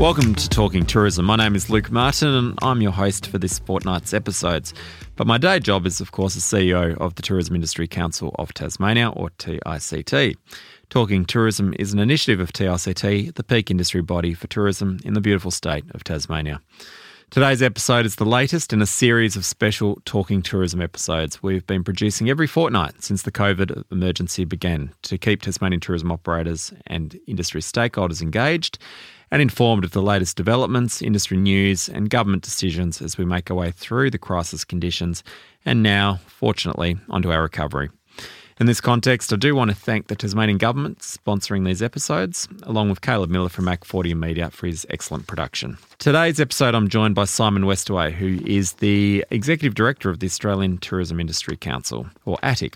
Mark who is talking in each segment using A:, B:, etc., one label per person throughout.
A: Welcome to Talking Tourism. My name is Luke Martin and I'm your host for this fortnight's episodes. But my day job is, of course, as CEO of the Tourism Industry Council of Tasmania, or TICT. Talking Tourism is an initiative of TICT, the peak industry body for tourism in the beautiful state of Tasmania. Today's episode is the latest in a series of special Talking Tourism episodes we've been producing every fortnight since the COVID emergency began to keep Tasmanian tourism operators and industry stakeholders engaged and informed of the latest developments, industry news, and government decisions as we make our way through the crisis conditions and now, fortunately, onto our recovery. In this context, I do want to thank the Tasmanian Government sponsoring these episodes, along with Caleb Miller from Mac 40 Media for his excellent production. Today's episode, I'm joined by Simon Westaway, who is the Executive Director of the Australian Tourism Industry Council, or ATIC.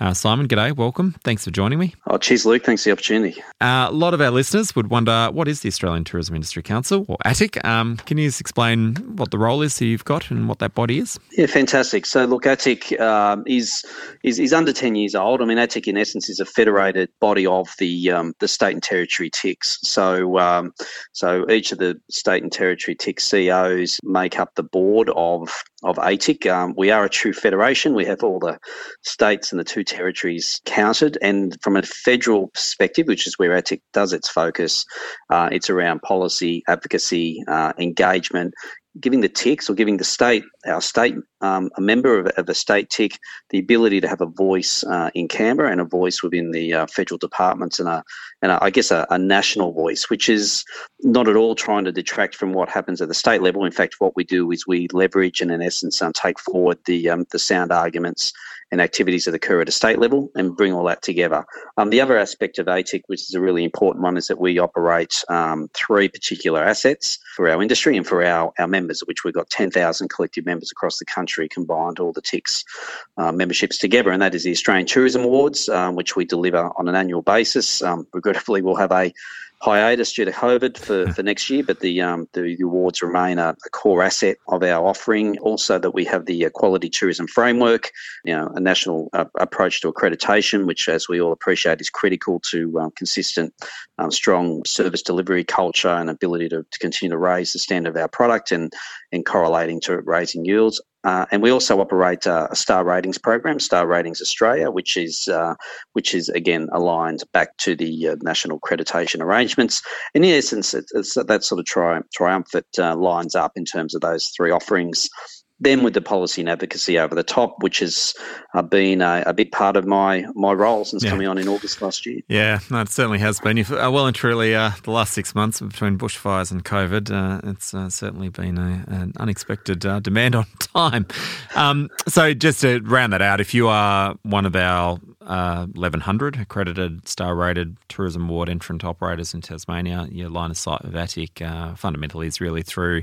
A: Uh, Simon, g'day, welcome. Thanks for joining me.
B: Oh, cheers, Luke. Thanks for the opportunity.
A: Uh, a lot of our listeners would wonder what is the Australian Tourism Industry Council, or ATIC? Um, can you just explain what the role is that you've got and what that body is?
B: Yeah, fantastic. So, look, ATIC um, is, is is under ten years old. I mean, ATIC in essence is a federated body of the um, the state and territory TICs. So, um, so each of the state and territory TIC CEOs make up the board of of ATIC. Um, we are a true federation. We have all the states and the two territories counted. And from a federal perspective, which is where ATIC does its focus, uh, it's around policy, advocacy, uh, engagement, giving the TICs or giving the state, our state, um, a member of, of, a state TIC, the ability to have a voice uh, in Canberra and a voice within the uh, federal departments and, a, and a, I guess a, a, national voice, which is not at all trying to detract from what happens at the state level. In fact, what we do is we leverage and in essence um, take forward the, um, the sound arguments and activities that occur at a state level and bring all that together. Um, the other aspect of ATIC, which is a really important one, is that we operate um, three particular assets for our industry and for our, our members, which we've got 10,000 collective members across the country combined, all the TICs uh, memberships together, and that is the Australian Tourism Awards, um, which we deliver on an annual basis. Um, regretfully, we'll have a hiatus due to COVID for, for next year, but the um, the, awards remain a, a, core asset of our offering. Also, that we have the uh, quality tourism framework, you know, a national uh, approach to accreditation, which, as we all appreciate, is critical to um, consistent, um, strong service delivery culture and ability to, to continue to raise the standard of our product and and correlating to raising yields. Uh, and we also operate uh, a star ratings program, Star Ratings Australia, which is uh, which is again aligned back to the uh, national accreditation arrangements. And in essence, it's, it's that sort of tri- triumph that uh, lines up in terms of those three offerings then with the policy and advocacy over the top, which has uh, been a, a, big part of my my role since yeah. coming on in August last year.
A: Yeah, no, it certainly has been. You've, uh, well and truly, uh, the last six months between bushfires and COVID, uh, it's uh, certainly been a, an unexpected uh, demand on time. Um, so just to round that out, if you are one of our 1100 accredited star rated tourism award entrant operators in Tasmania, your line of sight of ATIC fundamentally is really through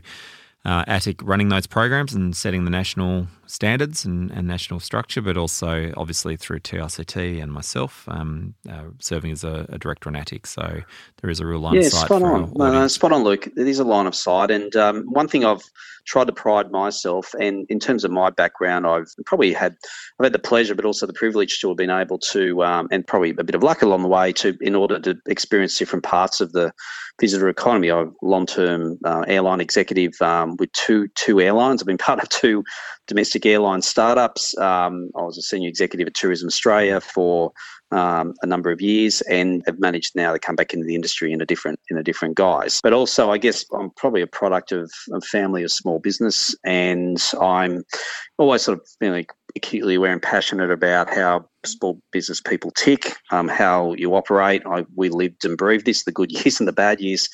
A: uh, ATIC running those programs and setting the national standards and, and, national structure, but also obviously through TICT and myself um, uh, serving as a, a, director on ATIC. So there is a real line
B: yeah,
A: of sight.
B: Yeah, spot on. Spot on, Luke. There's a line of sight. And um, one thing I've tried to pride myself, and in terms of my background, I've probably had I've had the pleasure, but also the privilege to have been able to, um, and probably a bit of luck along the way, to in order to experience different parts of the visitor economy. I'm long-term uh, airline executive um, with two two airlines. I've been part of two domestic airline startups. Um, I was a senior executive at Tourism Australia for um, a number of years, and have managed now to come back into the industry in a different in a different guise. But also, I guess I'm probably a product of a family of small business, and I'm always sort of feeling acutely aware and passionate about how small business people tick, um, how you operate. I, we lived and breathed this, the good years and the bad years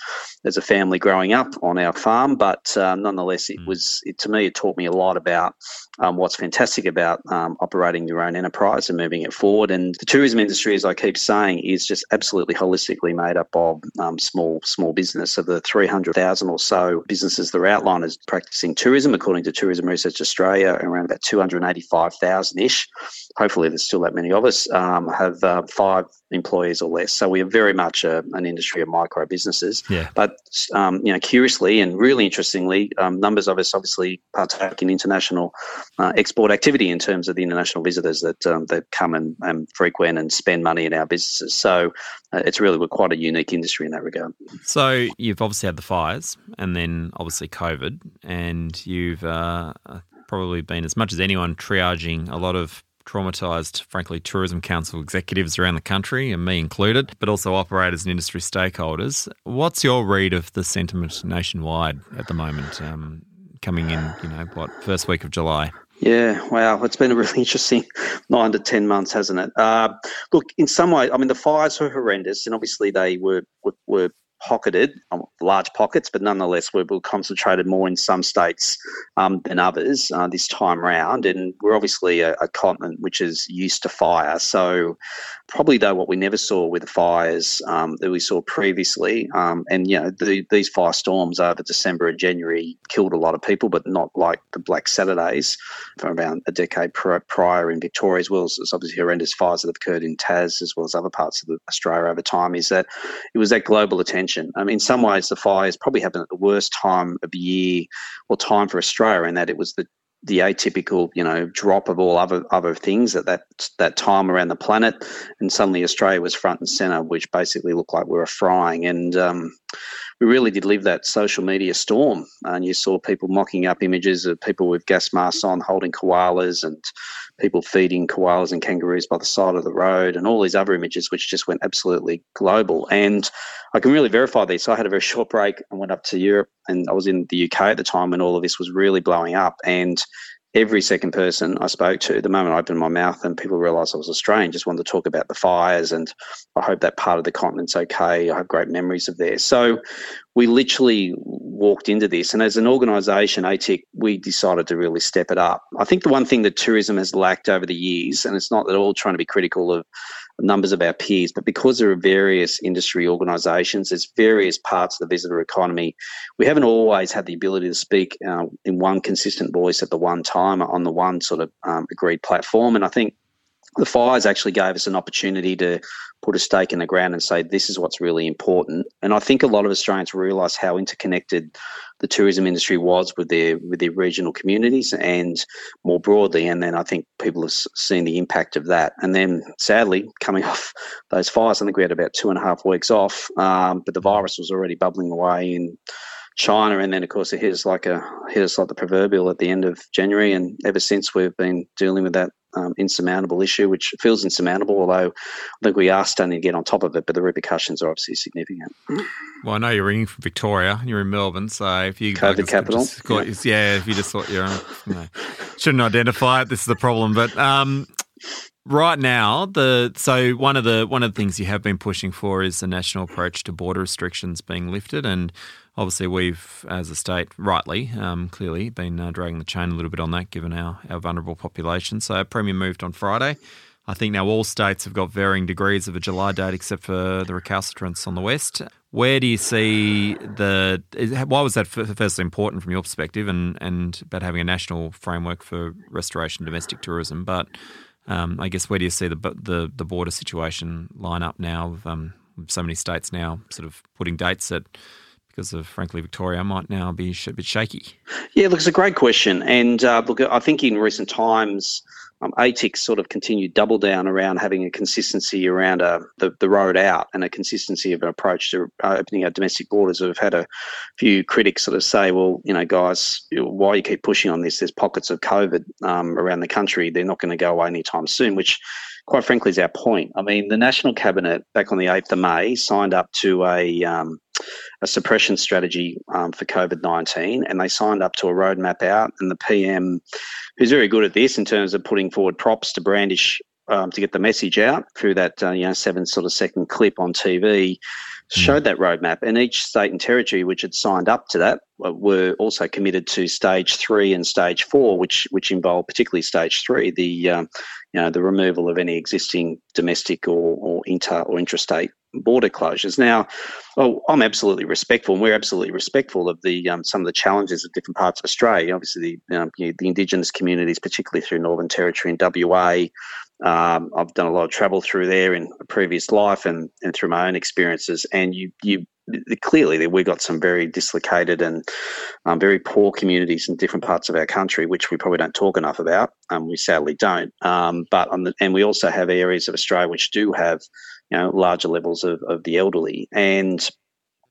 B: as a family growing up on our farm. But uh, nonetheless, it mm. was, it, to me, it taught me a lot about um, what's fantastic about um, operating your own enterprise and moving it forward. And the tourism industry, as I keep saying, is just absolutely holistically made up of um, small, small business. Of the 300,000 or so businesses that are outlined as practicing tourism, according to Tourism Research Australia, around about 285,000 ish hopefully there's still that many of us, um, have uh, five employees or less. So we are very much a, an industry of micro businesses.
A: Yeah.
B: But um, you know, curiously and really interestingly, um, numbers of us obviously partake in international uh, export activity in terms of the international visitors that um, that come and, and, frequent and spend money in our businesses. So uh, it's really we're quite a unique industry in that regard.
A: So you've obviously had the fires, and then obviously COVID, and you've uh, probably been as much as anyone triaging a lot of traumatised, frankly, tourism council executives around the country, and me included, but also operators and industry stakeholders. What's your read of the sentiment nationwide at the moment, um, coming in, you know, what, first week of July?
B: Yeah, wow, it's been a really interesting nine to ten months, hasn't it? Uh, look, in some way, I mean, the fires were horrendous, and obviously they were were, were pocketed, um, large pockets, but nonetheless, we were concentrated more in some states um, than others uh, this time round. And we're obviously a, a, continent which is used to fire. So, probably though, what we never saw with the fires um, that we saw previously, um, and you know, the, these fire storms over December and January killed a lot of people, but not like the Black Saturdays from around a decade prior in Victoria, as well as obviously horrendous fires that have occurred in Tas as well as other parts of Australia over time. Is that it was that global attention in some ways, the fires probably happened at the worst time of year or time for Australia, in that it was the the atypical, you know, drop of all other other things at that that time around the planet, and suddenly Australia was front and center, which basically looked like we were frying. And um, we really did live that social media storm. And you saw people mocking up images of people with gas masks on holding koalas and people feeding koalas and kangaroos by the side of the road and all these other images, which just went absolutely global. And I can really verify these. So I had a very short break and went up to Europe and I was in the UK at the time when all of this was really blowing up. And every second person I spoke to, the moment I opened my mouth and people realised I was Australian, just wanted to talk about the fires and I hope that part of the continent's okay. I have great memories of there. So we literally walked into this and as an organisation, ATIC, we decided to really step it up. I think the one thing that tourism has lacked over the years, and it's not at all trying to be critical of numbers of our peers, but because there are various industry organisations, there's various parts of the visitor economy, we haven't always had the ability to speak uh, in one consistent voice at the one time on the one sort of um, agreed platform. And I think the fires actually gave us an opportunity to put a stake in the ground and say this is what's really important. And I think a lot of Australians realise how interconnected the tourism industry was with their with their regional communities and more broadly. And then I think people have seen the impact of that. And then sadly, coming off those fires, I think we had about two and a half weeks off, um, but the virus was already bubbling away in China, and then of course it hit us like a hit us like the proverbial at the end of January, and ever since we've been dealing with that um, insurmountable issue, which feels insurmountable, although I think we are starting to get on top of it, but the repercussions are obviously significant.
A: Well, I know you're ringing from Victoria, you're in Melbourne, so if you
B: COVID capital,
A: yeah. yeah. if you just thought you're, you know, shouldn't identify it, this is the problem. But um, right now, the so one of the one of the things you have been pushing for is the national approach to border restrictions being lifted, and obviously we've, as a state, rightly, um, clearly, been uh, dragging the chain a little bit on that, given our, our vulnerable population. So, Premier moved on Friday. I think now all states have got varying degrees of a July date, except for the recalcitrants on the west. Where do you see the? Why was that firstly important from your perspective, and and about having a national framework for restoration domestic tourism? But um, I guess where do you see the the, the border situation line up now? With, um, so many states now sort of putting dates that because of frankly Victoria might now be a bit shaky?
B: Yeah, look, it's a great question, and uh, look, I think in recent times. Um, ATIC sort of continued double down around having a consistency around uh, the, the road out and a consistency of an approach to uh, opening our domestic borders. We've had a few critics sort of say, well, you know, guys, why you keep pushing on this? There's pockets of COVID um, around the country. They're not going to go away anytime soon, which quite frankly is our point. I mean, the National Cabinet back on the 8th of May signed up to a um, a suppression strategy um, for COVID 19, and they signed up to a roadmap out. And the PM, who's very good at this in terms of putting forward props to brandish um, to get the message out through that uh, you know seven sort of second clip on TV showed that roadmap, and each state and territory which had signed up to that uh, were also committed to stage three and stage four, which which involved particularly stage three, the um, you know the removal of any existing domestic or, or inter or intrastate border closures. Now, oh, I'm absolutely respectful, and we're absolutely respectful of the um, some of the challenges of different parts of Australia. Obviously, the, um, you know, the Indigenous communities, particularly through Northern Territory and WA, um, I've done a lot of travel through there in a previous life and, and through my own experiences. And you, you clearly we've got some very dislocated and um, very poor communities in different parts of our country, which we probably don't talk enough about. Um, we sadly don't. Um, but the, and we also have areas of Australia which do have you know larger levels of, of the elderly and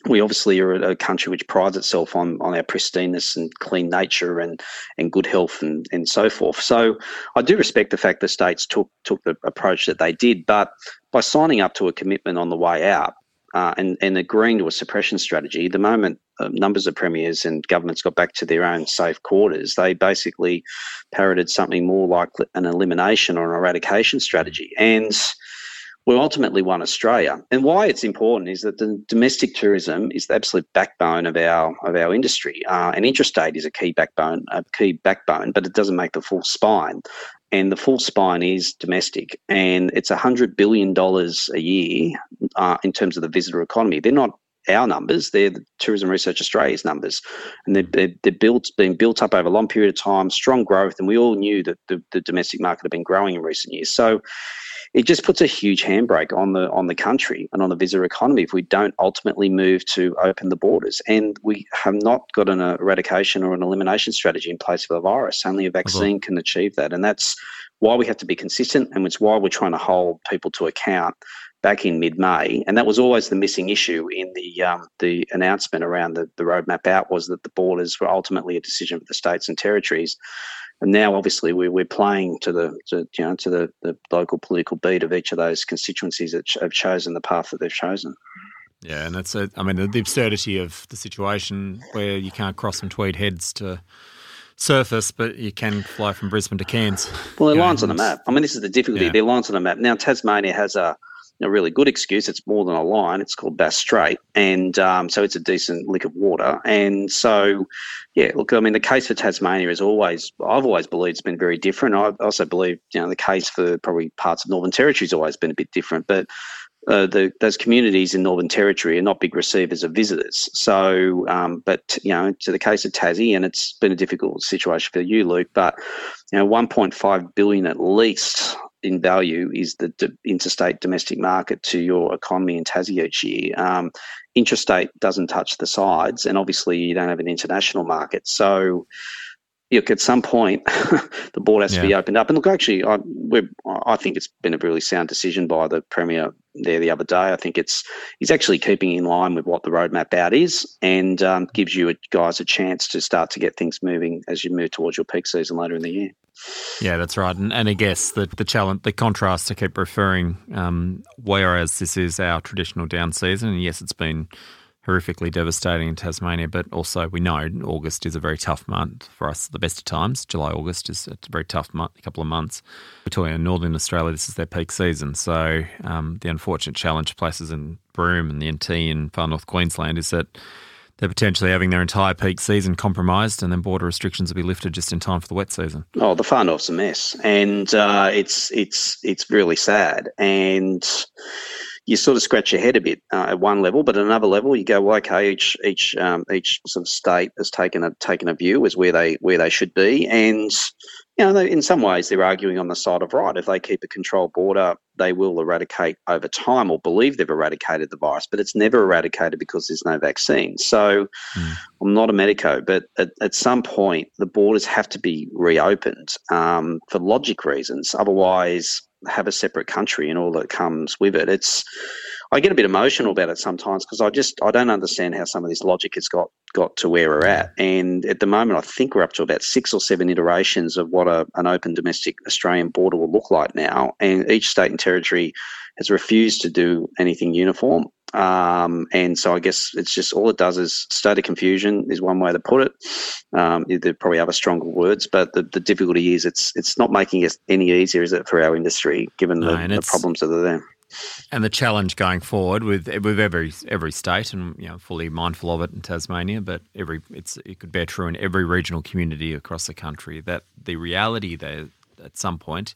B: we obviously are a country which prides itself on, on our pristineness and clean nature and, and good health and, and so forth. So I do respect the fact the states took took the approach that they did, but by signing up to a commitment on the way out uh, and, and agreeing to a suppression strategy, the moment uh, numbers of premiers and governments got back to their own safe quarters, they basically parroted something more like an elimination or an eradication strategy. And we ultimately won Australia. And why it's important is that the domestic tourism is the absolute backbone of our of our industry. Uh, and interstate is a key backbone, a key backbone, but it doesn't make the full spine. And the full spine is domestic, and it's hundred billion dollars a year uh, in terms of the visitor economy. They're not our numbers; they're the Tourism Research Australia's numbers, and they're, they're, built, been built up over a long period of time, strong growth, and we all knew that the, the domestic market had been growing in recent years. So it just puts a huge handbrake on the on the country and on the visitor economy if we don't ultimately move to open the borders. And we have not got an eradication or an elimination strategy in place for the virus. Only a vaccine can achieve that, and that's why we have to be consistent, and it's why we're trying to hold people to account back in mid-May, and that was always the missing issue in the um, the announcement around the, the roadmap out was that the borders were ultimately a decision for the states and territories. And now, obviously, we're, we're playing to the to, you know to the, the local political beat of each of those constituencies that have chosen the path that they've chosen.
A: Yeah, and it's a, I mean the absurdity of the situation where you can't cross from Tweed Heads to surface, but you can fly from Brisbane to Cairns.
B: Well, it lines on the map. I mean, this is the difficulty. Yeah. They're lines on the map. Now, Tasmania has a a really good excuse. It's more than a line. It's called Bass Strait, and um, so it's a decent lick of water. And so, yeah, look, I mean, the case for Tasmania is always, I've always believed it's been very different. I also believe, you know, the case for probably parts of Northern Territory has always been a bit different, but. Uh, the, those communities in Northern Territory are not big receivers of visitors. So, um, but you know, to the case of Tassie, and it's been a difficult situation for you, Luke. But you know, 1.5 billion at least in value is the d- interstate domestic market to your economy in Tassie each year. Um, doesn't touch the sides, and obviously you don't have an international market. So, look, at some point, the board has yeah. to be opened up. And look, actually, I, I think it's been a really sound decision by the premier there the other day. I think it's he's actually keeping in line with what the roadmap out is, and um, gives you guys a chance to start to get things moving as you move towards your peak season later in the year.
A: Yeah, that's right. And, and I guess the, the challenge, the contrast to keep referring, um, whereas this is our traditional down season, and yes, it's been horrifically devastating in Tasmania, but also we know August is a very tough month for us. The best of times, July, August is a very tough month, a couple of months. Victoria and Northern Australia, this is their peak season. So um, the unfortunate challenge places in Broome and the NT in far north Queensland is that they're potentially having their entire peak season compromised, and then border restrictions will be lifted just in time for the wet season.
B: Oh, the far north's a mess, and uh, it's it's it's really sad, and you sort of scratch your head a bit uh, at one level, but at another level, you go, well, okay, each each um, each sort of state has taken a taken a view as where they where they should be, and you know, they, in some ways, they're arguing on the side of right. If they keep a controlled border, they will eradicate over time or believe they've eradicated the virus, but it's never eradicated because there's no vaccine. So mm. I'm not a medico, but at, at, some point, the borders have to be reopened um, for logic reasons. Otherwise, have a separate country and all that comes with it. It's I get a bit emotional about it sometimes because I just I don't understand how some of this logic has got got to where we're at. And at the moment, I think we're up to about six or seven iterations of what a, an open domestic Australian border will look like now. And each state and territory has refused to do anything uniform. Um, and so I guess it's just all it does is state of confusion is one way to put it. Um, there probably other stronger words, but the, the difficulty is it's it's not making it any easier, is it, for our industry, given the, no, the problems that are there.
A: And the challenge going forward with with every every state, and you know, fully mindful of it in Tasmania, but every it's it could bear true in every regional community across the country that the reality there at some point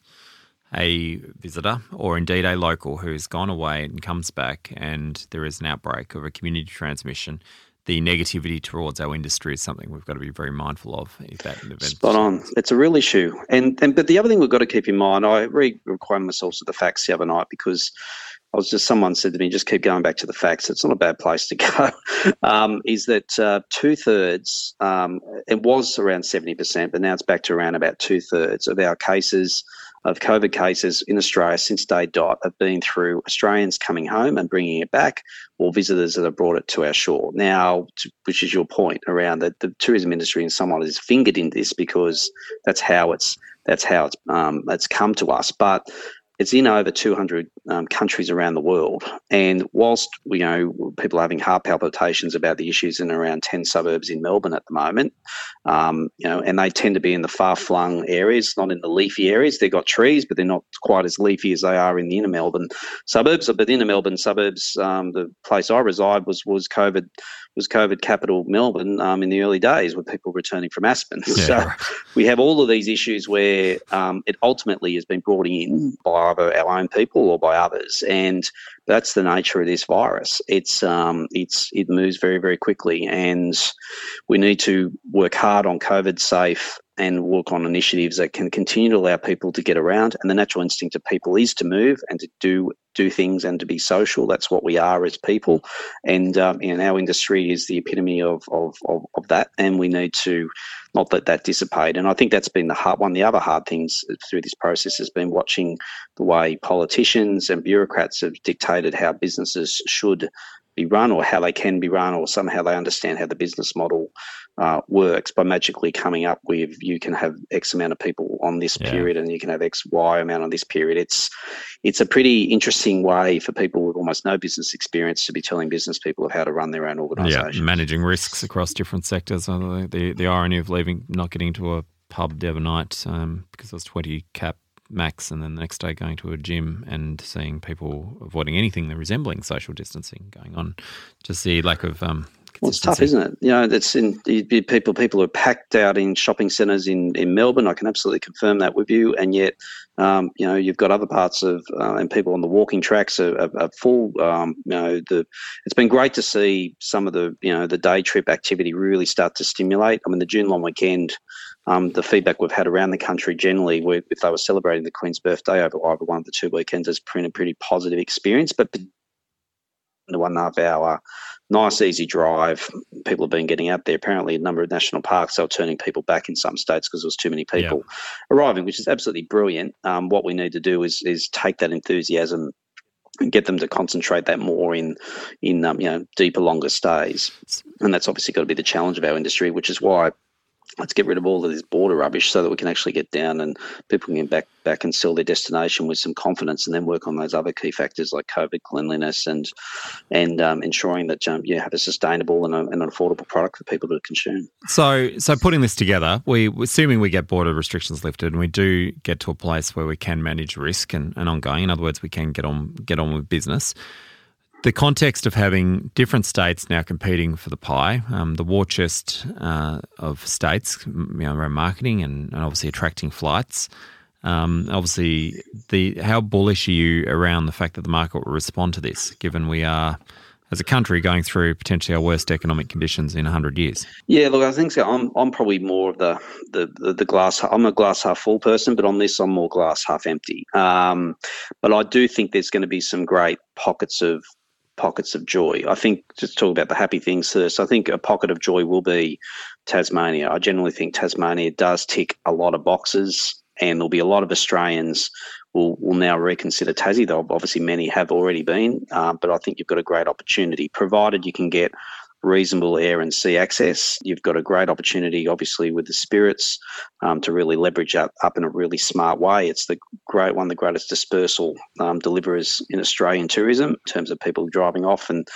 A: a visitor or indeed a local who's gone away and comes back and there is an outbreak of a community transmission, the negativity towards our industry is something we've got to be very mindful of. If that event
B: spot on, it's a real issue. And and but the other thing we've got to keep in mind, I re-required myself to the facts the other night because I was just someone said to me, just keep going back to the facts. It's not a bad place to go. um, is that uh, two thirds? Um, it was around seventy percent, but now it's back to around about two thirds of our cases of COVID cases in Australia since day dot have been through Australians coming home and bringing it back, or visitors that have brought it to our shore. Now, which is your point around that the tourism industry and someone is fingered in this because that's how it's that's how it's um, it's come to us. But it's in over 200 um, countries around the world. And whilst you know people are having heart palpitations about the issues in around 10 suburbs in Melbourne at the moment, um, you know, and they tend to be in the far-flung areas, not in the leafy areas. They've got trees, but they're not quite as leafy as they are in the inner Melbourne suburbs. But inner Melbourne suburbs, um, the place I reside was was COVID was COVID capital Melbourne um, in the early days with people returning from Aspen. Yeah, so right. we have all of these issues where um, it ultimately has been brought in by either our own people or by others, and that's the nature of this virus. It's um, it's it moves very very quickly, and we need to work hard on COVID safe and work on initiatives that can continue to allow people to get around. And the natural instinct of people is to move and to do do things and to be social. That's what we are as people. And um, and our industry is the epitome of, of, of, of, that. And we need to not let that dissipate. And I think that's been the hard one. The other hard things through this process has been watching the way politicians and bureaucrats have dictated how businesses should be run or how they can be run or somehow they understand how the business model uh, works by magically coming up with you can have X amount of people on this yeah. period and you can have X Y amount on this period. It's it's a pretty interesting way for people with almost no business experience to be telling business people of how to run their own organisation.
A: Yeah, managing risks across different sectors. The the irony of leaving, not getting to a pub the other night um, because I was twenty cap max, and then the next day going to a gym and seeing people avoiding anything that resembling social distancing going on. Just the lack of um,
B: well, it's tough, isn't it? You know, it's in people. People are packed out in shopping centres in, in Melbourne. I can absolutely confirm that with you. And yet, um, you know, you've got other parts of uh, and people on the walking tracks are, are, are full. Um, you know, the it's been great to see some of the you know the day trip activity really start to stimulate. I mean, the June long weekend. Um, the feedback we've had around the country generally, if they were celebrating the Queen's birthday over either one of the two weekends, has been a pretty positive experience. But the one and a half hour nice, easy drive. People have been getting out there. Apparently, a number of national parks are turning people back in some states because there was too many people arriving, which is absolutely brilliant. Um, what we need to do is is take that enthusiasm and get them to concentrate that more in in um, you know deeper, longer stays. And that's obviously got to be the challenge of our industry, which is why let's get rid of all of this border rubbish so that we can actually get down and people can get back back and sell their destination with some confidence and then work on those other key factors like COVID cleanliness and and um, ensuring that um, you have a sustainable and, a, and, an affordable product for people to consume.
A: So so putting this together, we assuming we get border restrictions lifted and we do get to a place where we can manage risk and, and ongoing. In other words, we can get on get on with business the context of having different states now competing for the pie, um, the war chest uh, of states, you know, around marketing and, and obviously attracting flights. Um, obviously, the how bullish are you around the fact that the market will respond to this, given we are as a country going through potentially our worst economic conditions in 100 years?
B: Yeah, look, I think so. I'm, I'm probably more of the, the, the, the glass, I'm a glass half full person, but on this, I'm more glass half empty. Um, but I do think there's going to be some great pockets of pockets of joy. I think just talk about the happy things first. I think a pocket of joy will be Tasmania. I generally think Tasmania does tick a lot of boxes, and there'll be a lot of Australians will will now reconsider Tassie. Though obviously many have already been, uh, but I think you've got a great opportunity, provided you can get reasonable air and sea access. You've got a great opportunity, obviously, with the spirits um, to really leverage up, in a really smart way. It's the great one, the greatest dispersal um, deliverers in Australian tourism in terms of people driving off and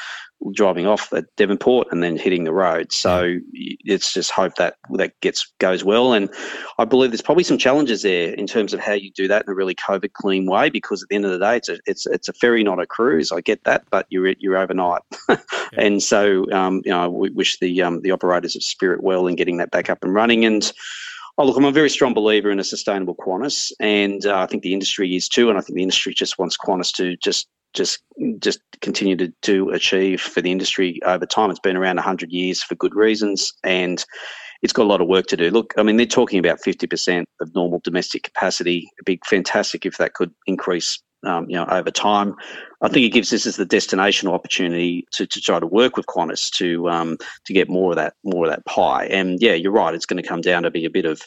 B: driving off at Devonport and then hitting the road. So it's just hope that that gets goes well. And I believe there's probably some challenges there in terms of how you do that in a really COVID clean way. Because at the end of the day, it's a it's it's a ferry, not a cruise. I get that, but you're you're overnight. yeah. And so um, you know, we wish the um, the operators of Spirit well in getting that back up and running. And Oh, look, I'm a very strong believer in a sustainable Qantas, and uh, I think the industry is too. And I think the industry just wants Qantas to just just just continue to, to achieve for the industry over time. It's been around 100 years for good reasons, and it's got a lot of work to do. Look, I mean, they're talking about 50% of normal domestic capacity. It'd be fantastic if that could increase um, you know, over time. I think it gives us as the destination opportunity to, to try to work with Qantas to um, to get more of that more of that pie. And yeah, you're right. It's going to come down to be a bit of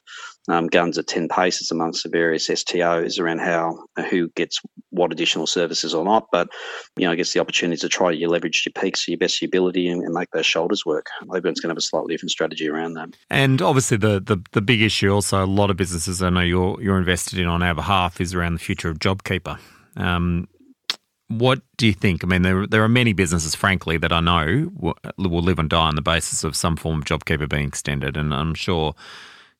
B: um, guns at ten paces amongst the various STOs around how who gets what additional services or not. But you know, I guess the opportunity to try to leverage your peaks to your best ability and, and make those shoulders work. Everyone's going to have a slightly different strategy around that.
A: And obviously, the, the the big issue also a lot of businesses I know you're you're invested in on our behalf is around the future of JobKeeper. Um, what do you think? I mean, there there are many businesses, frankly, that I know will, will live and die on the basis of some form of JobKeeper being extended, and I'm sure.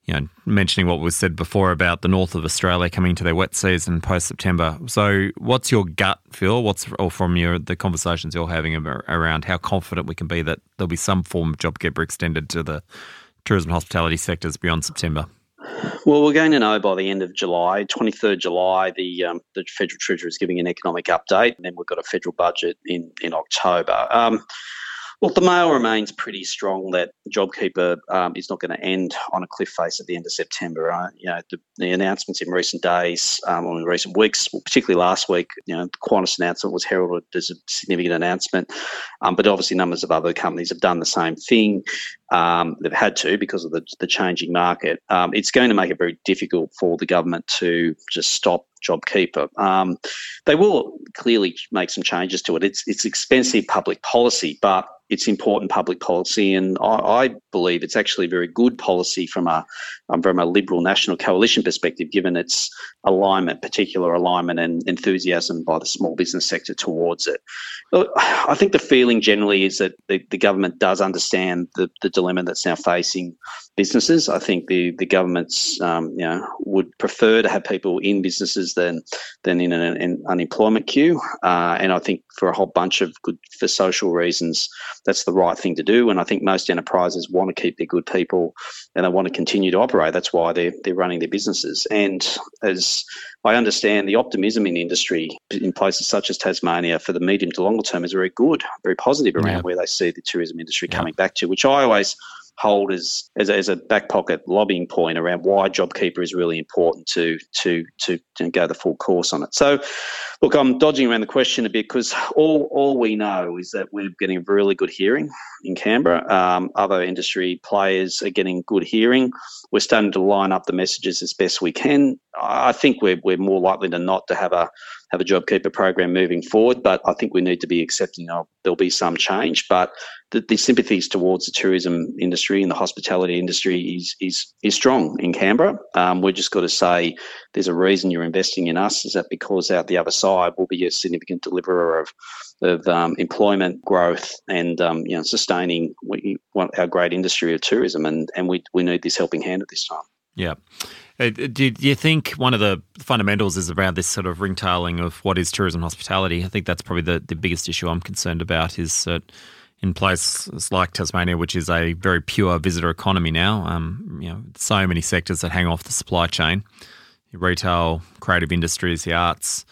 A: You know, mentioning what was said before about the north of Australia coming to their wet season post September. So, what's your gut feel? What's or from your the conversations you're having around how confident we can be that there'll be some form of JobKeeper extended to the tourism hospitality sectors beyond September?
B: Well, we're going to know by the end of July, 23rd July, the um, the federal treasurer is giving an economic update, and then we've got a federal budget in in October. Um, well, the mail remains pretty strong that JobKeeper um, is not going to end on a cliff face at the end of September. Uh, you know, the, the, announcements in recent days um, or in recent weeks, particularly last week, you know, the Qantas announcement was heralded as a significant announcement, um, but obviously numbers of other companies have done the same thing. Um, they've had to because of the, the changing market. Um, it's going to make it very difficult for the government to just stop JobKeeper. Um, they will clearly make some changes to it. It's it's expensive public policy, but it's important public policy, and I, I believe it's actually very good policy from a um, from a Liberal National Coalition perspective, given its alignment, particular alignment and enthusiasm by the small business sector towards it. I think the feeling generally is that the, the government does understand the, the dilemma that's now facing businesses. I think the the governments um, you know would prefer to have people in businesses than than in an, an unemployment queue, uh, and I think for a whole bunch of good for social reasons, that's the right thing to do. And I think most enterprises want to keep their good people and they want to continue to operate. That's why they're they're running their businesses. And as I understand the optimism in industry in places such as Tasmania for the medium to longer term is very good, very positive around yeah. where they see the tourism industry yeah. coming back to, which I always hold as, as, as a back pocket lobbying point around why JobKeeper is really important to, to, to, to go the full course on it. So, look, I'm dodging around the question a bit because all, all we know is that we're getting a really good hearing in Canberra. Um, other industry players are getting good hearing. We're starting to line up the messages as best we can. I think we're, we're more likely than not to have a have a JobKeeper program moving forward, but I think we need to be accepting of there'll be some change. But the, the sympathies towards the tourism industry and the hospitality industry is is is strong in Canberra. Um, we've just got to say there's a reason you're investing in us. Is that because out the other side will be a significant deliverer of of um, employment growth and um, you know sustaining our great industry of tourism, and and we we need this helping hand at this time.
A: Yeah. Uh, do you think one of the fundamentals is around this sort of ringtailing of what is tourism hospitality? I think that's probably the, the biggest issue I'm concerned about is that in places like Tasmania, which is a very pure visitor economy now, um, you know, so many sectors that hang off the supply chain, retail, creative industries, the arts,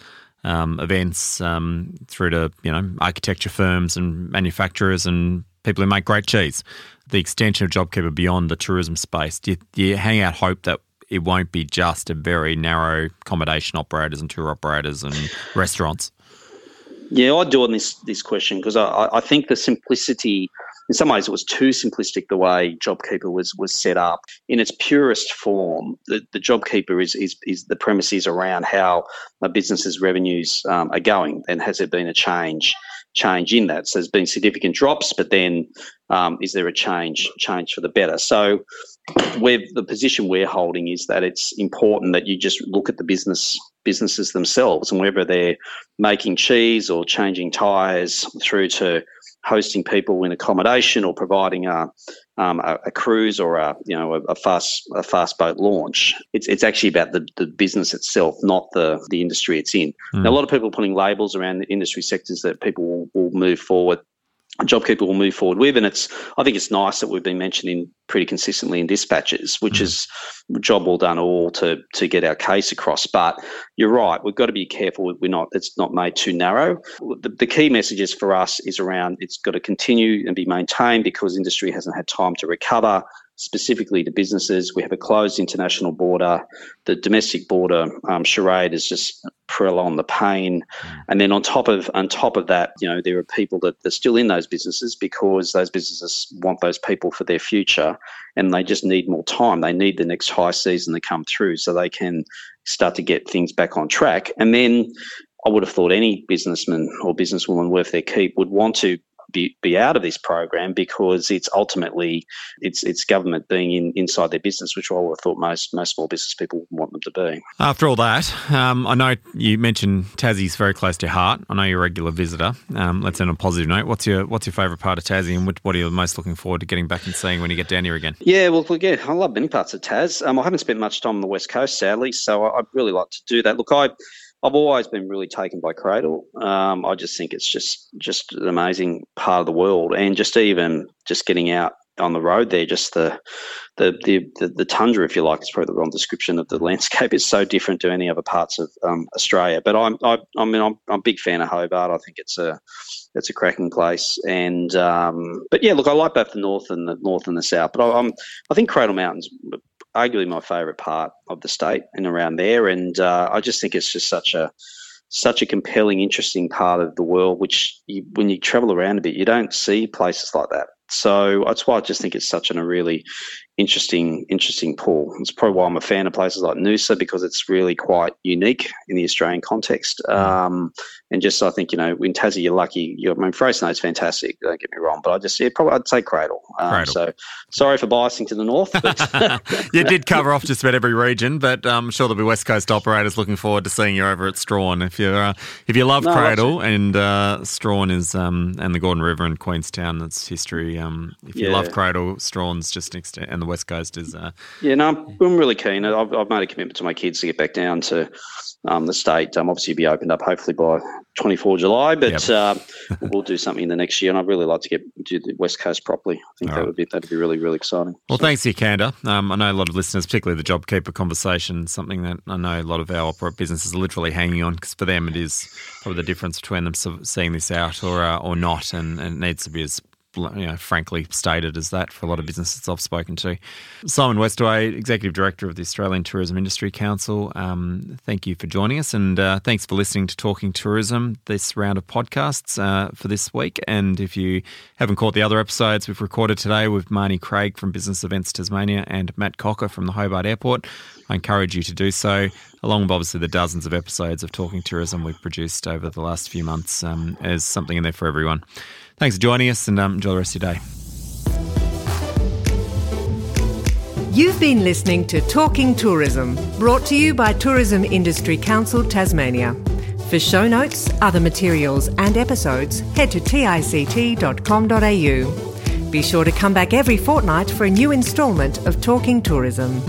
A: um, events, um, through to you know architecture firms and manufacturers and people who make great cheese. The extension of JobKeeper beyond the tourism space. Do you, do you hang out hope that it won't be just a very narrow accommodation operators and tour operators and restaurants?
B: Yeah, I do on this this question because I, I think the simplicity, in some ways, it was too simplistic the way JobKeeper was was set up. In its purest form, the, the JobKeeper is, is is the premises around how a business's revenues um, are going, and has there been a change? change in that. So there's been significant drops, but then um, is there a change change for the better? So we're, the position we're holding is that it's important that you just look at the business businesses themselves and whether they're making cheese or changing tyres through to hosting people in accommodation or providing a, um, a, a, cruise or a you know a, a, fast a fast boat launch. It's it's actually about the, the business itself, not the the industry it's in. Mm. Now, a lot of people are putting labels around the industry sectors that people will, will move forward JobKeeper will move forward with. And it's, I think it's nice that we've been mentioning pretty consistently in dispatches, which mm. is job well done all to to get our case across. But you're right, we've got to be careful. We're not, it's not made too narrow. The, the key messages for us is around it's got to continue and be maintained because industry hasn't had time to recover specifically to businesses. We have a closed international border. The domestic border um, charade is just prolong the pain. Mm. And then on top of on top of that, you know, there are people that are still in those businesses because those businesses want those people for their future, and they just need more time. They need the next high season to come through so they can start to get things back on track. And then I would have thought any businessman or businesswoman worth their keep would want to be, be out of this program because it's ultimately it's it's government being in, inside their business, which I would have thought most most small business people want them to be.
A: After all that, um, I know you mentioned Tassie's very close to your heart. I know you're a regular visitor. Um, let's end on a positive note. What's your what's your favourite part of Tassie, and what are you most looking forward to getting back and seeing when you get down here again?
B: Yeah, well, yeah, I love many parts of Tas. Um, I haven't spent much time on the west coast, sadly, so I, I'd really like to do that. Look, I I've always been really taken by Cradle. Um, I just think it's just just an amazing part of the world, and just even just getting out on the road there, just the the the the, the tundra, if you like, is probably the wrong description of the landscape. It's so different to any other parts of um, Australia. But I'm I, I mean I'm, I'm a big fan of Hobart. I think it's a it's a cracking place. And um, but yeah, look, I like both the north and the north and the south. But I, am I think Cradle Mountains arguably my favourite part of the state and around there. And uh, I just think it's just such a such a compelling, interesting part of the world, which you, when you travel around a bit, you don't see places like that. So that's why I just think it's such an, a really interesting, interesting pool. It's probably why I'm a fan of places like Noosa because it's really quite unique in the Australian context. Mm. Um, and just I think you know in Tassie you're lucky. You're, I mean Freycinet is fantastic. Don't get me wrong, but I just yeah, probably I'd say Cradle. Um, Cradle. So sorry for biasing to the north. But
A: you did cover off just about every region, but um, I'm sure there'll be West Coast operators looking forward to seeing you over at Strahan. If you uh, if you love no, Cradle and uh, Strahan is um, and the Gordon River and Queenstown, that's history. Um, if you yeah. love Cradle, Strahan's just next to, and the West Coast is. Uh,
B: yeah, no, I'm, I'm really keen. I've, I've made a commitment to my kids to get back down to um, the state. Um, obviously, be opened up hopefully by 24 July, but yep. uh, we'll do something in the next year. And I'd really like to get do the West Coast properly. I think All that right. would be that'd be really really exciting.
A: Well, so. thanks, Candor. Um, I know a lot of listeners, particularly the JobKeeper conversation, something that I know a lot of our businesses are literally hanging on because for them it is probably the difference between them seeing this out or uh, or not, and, and it needs to be as you know, frankly stated as that for a lot of businesses I've spoken to. Simon Westaway, Executive Director of the Australian Tourism Industry Council, um, thank you for joining us and uh, thanks for listening to Talking Tourism, this round of podcasts uh, for this week. And if you haven't caught the other episodes we've recorded today with Marnie Craig from Business Events Tasmania and Matt Cocker from the Hobart Airport, I encourage you to do so, along with obviously the dozens of episodes of Talking Tourism we've produced over the last few months. Um, there's something in there for everyone. Thanks for joining us and um, enjoy the rest of your day.
C: You've been listening to Talking Tourism, brought to you by Tourism Industry Council Tasmania. For show notes, other materials, and episodes, head to tict.com.au. Be sure to come back every fortnight for a new instalment of Talking Tourism.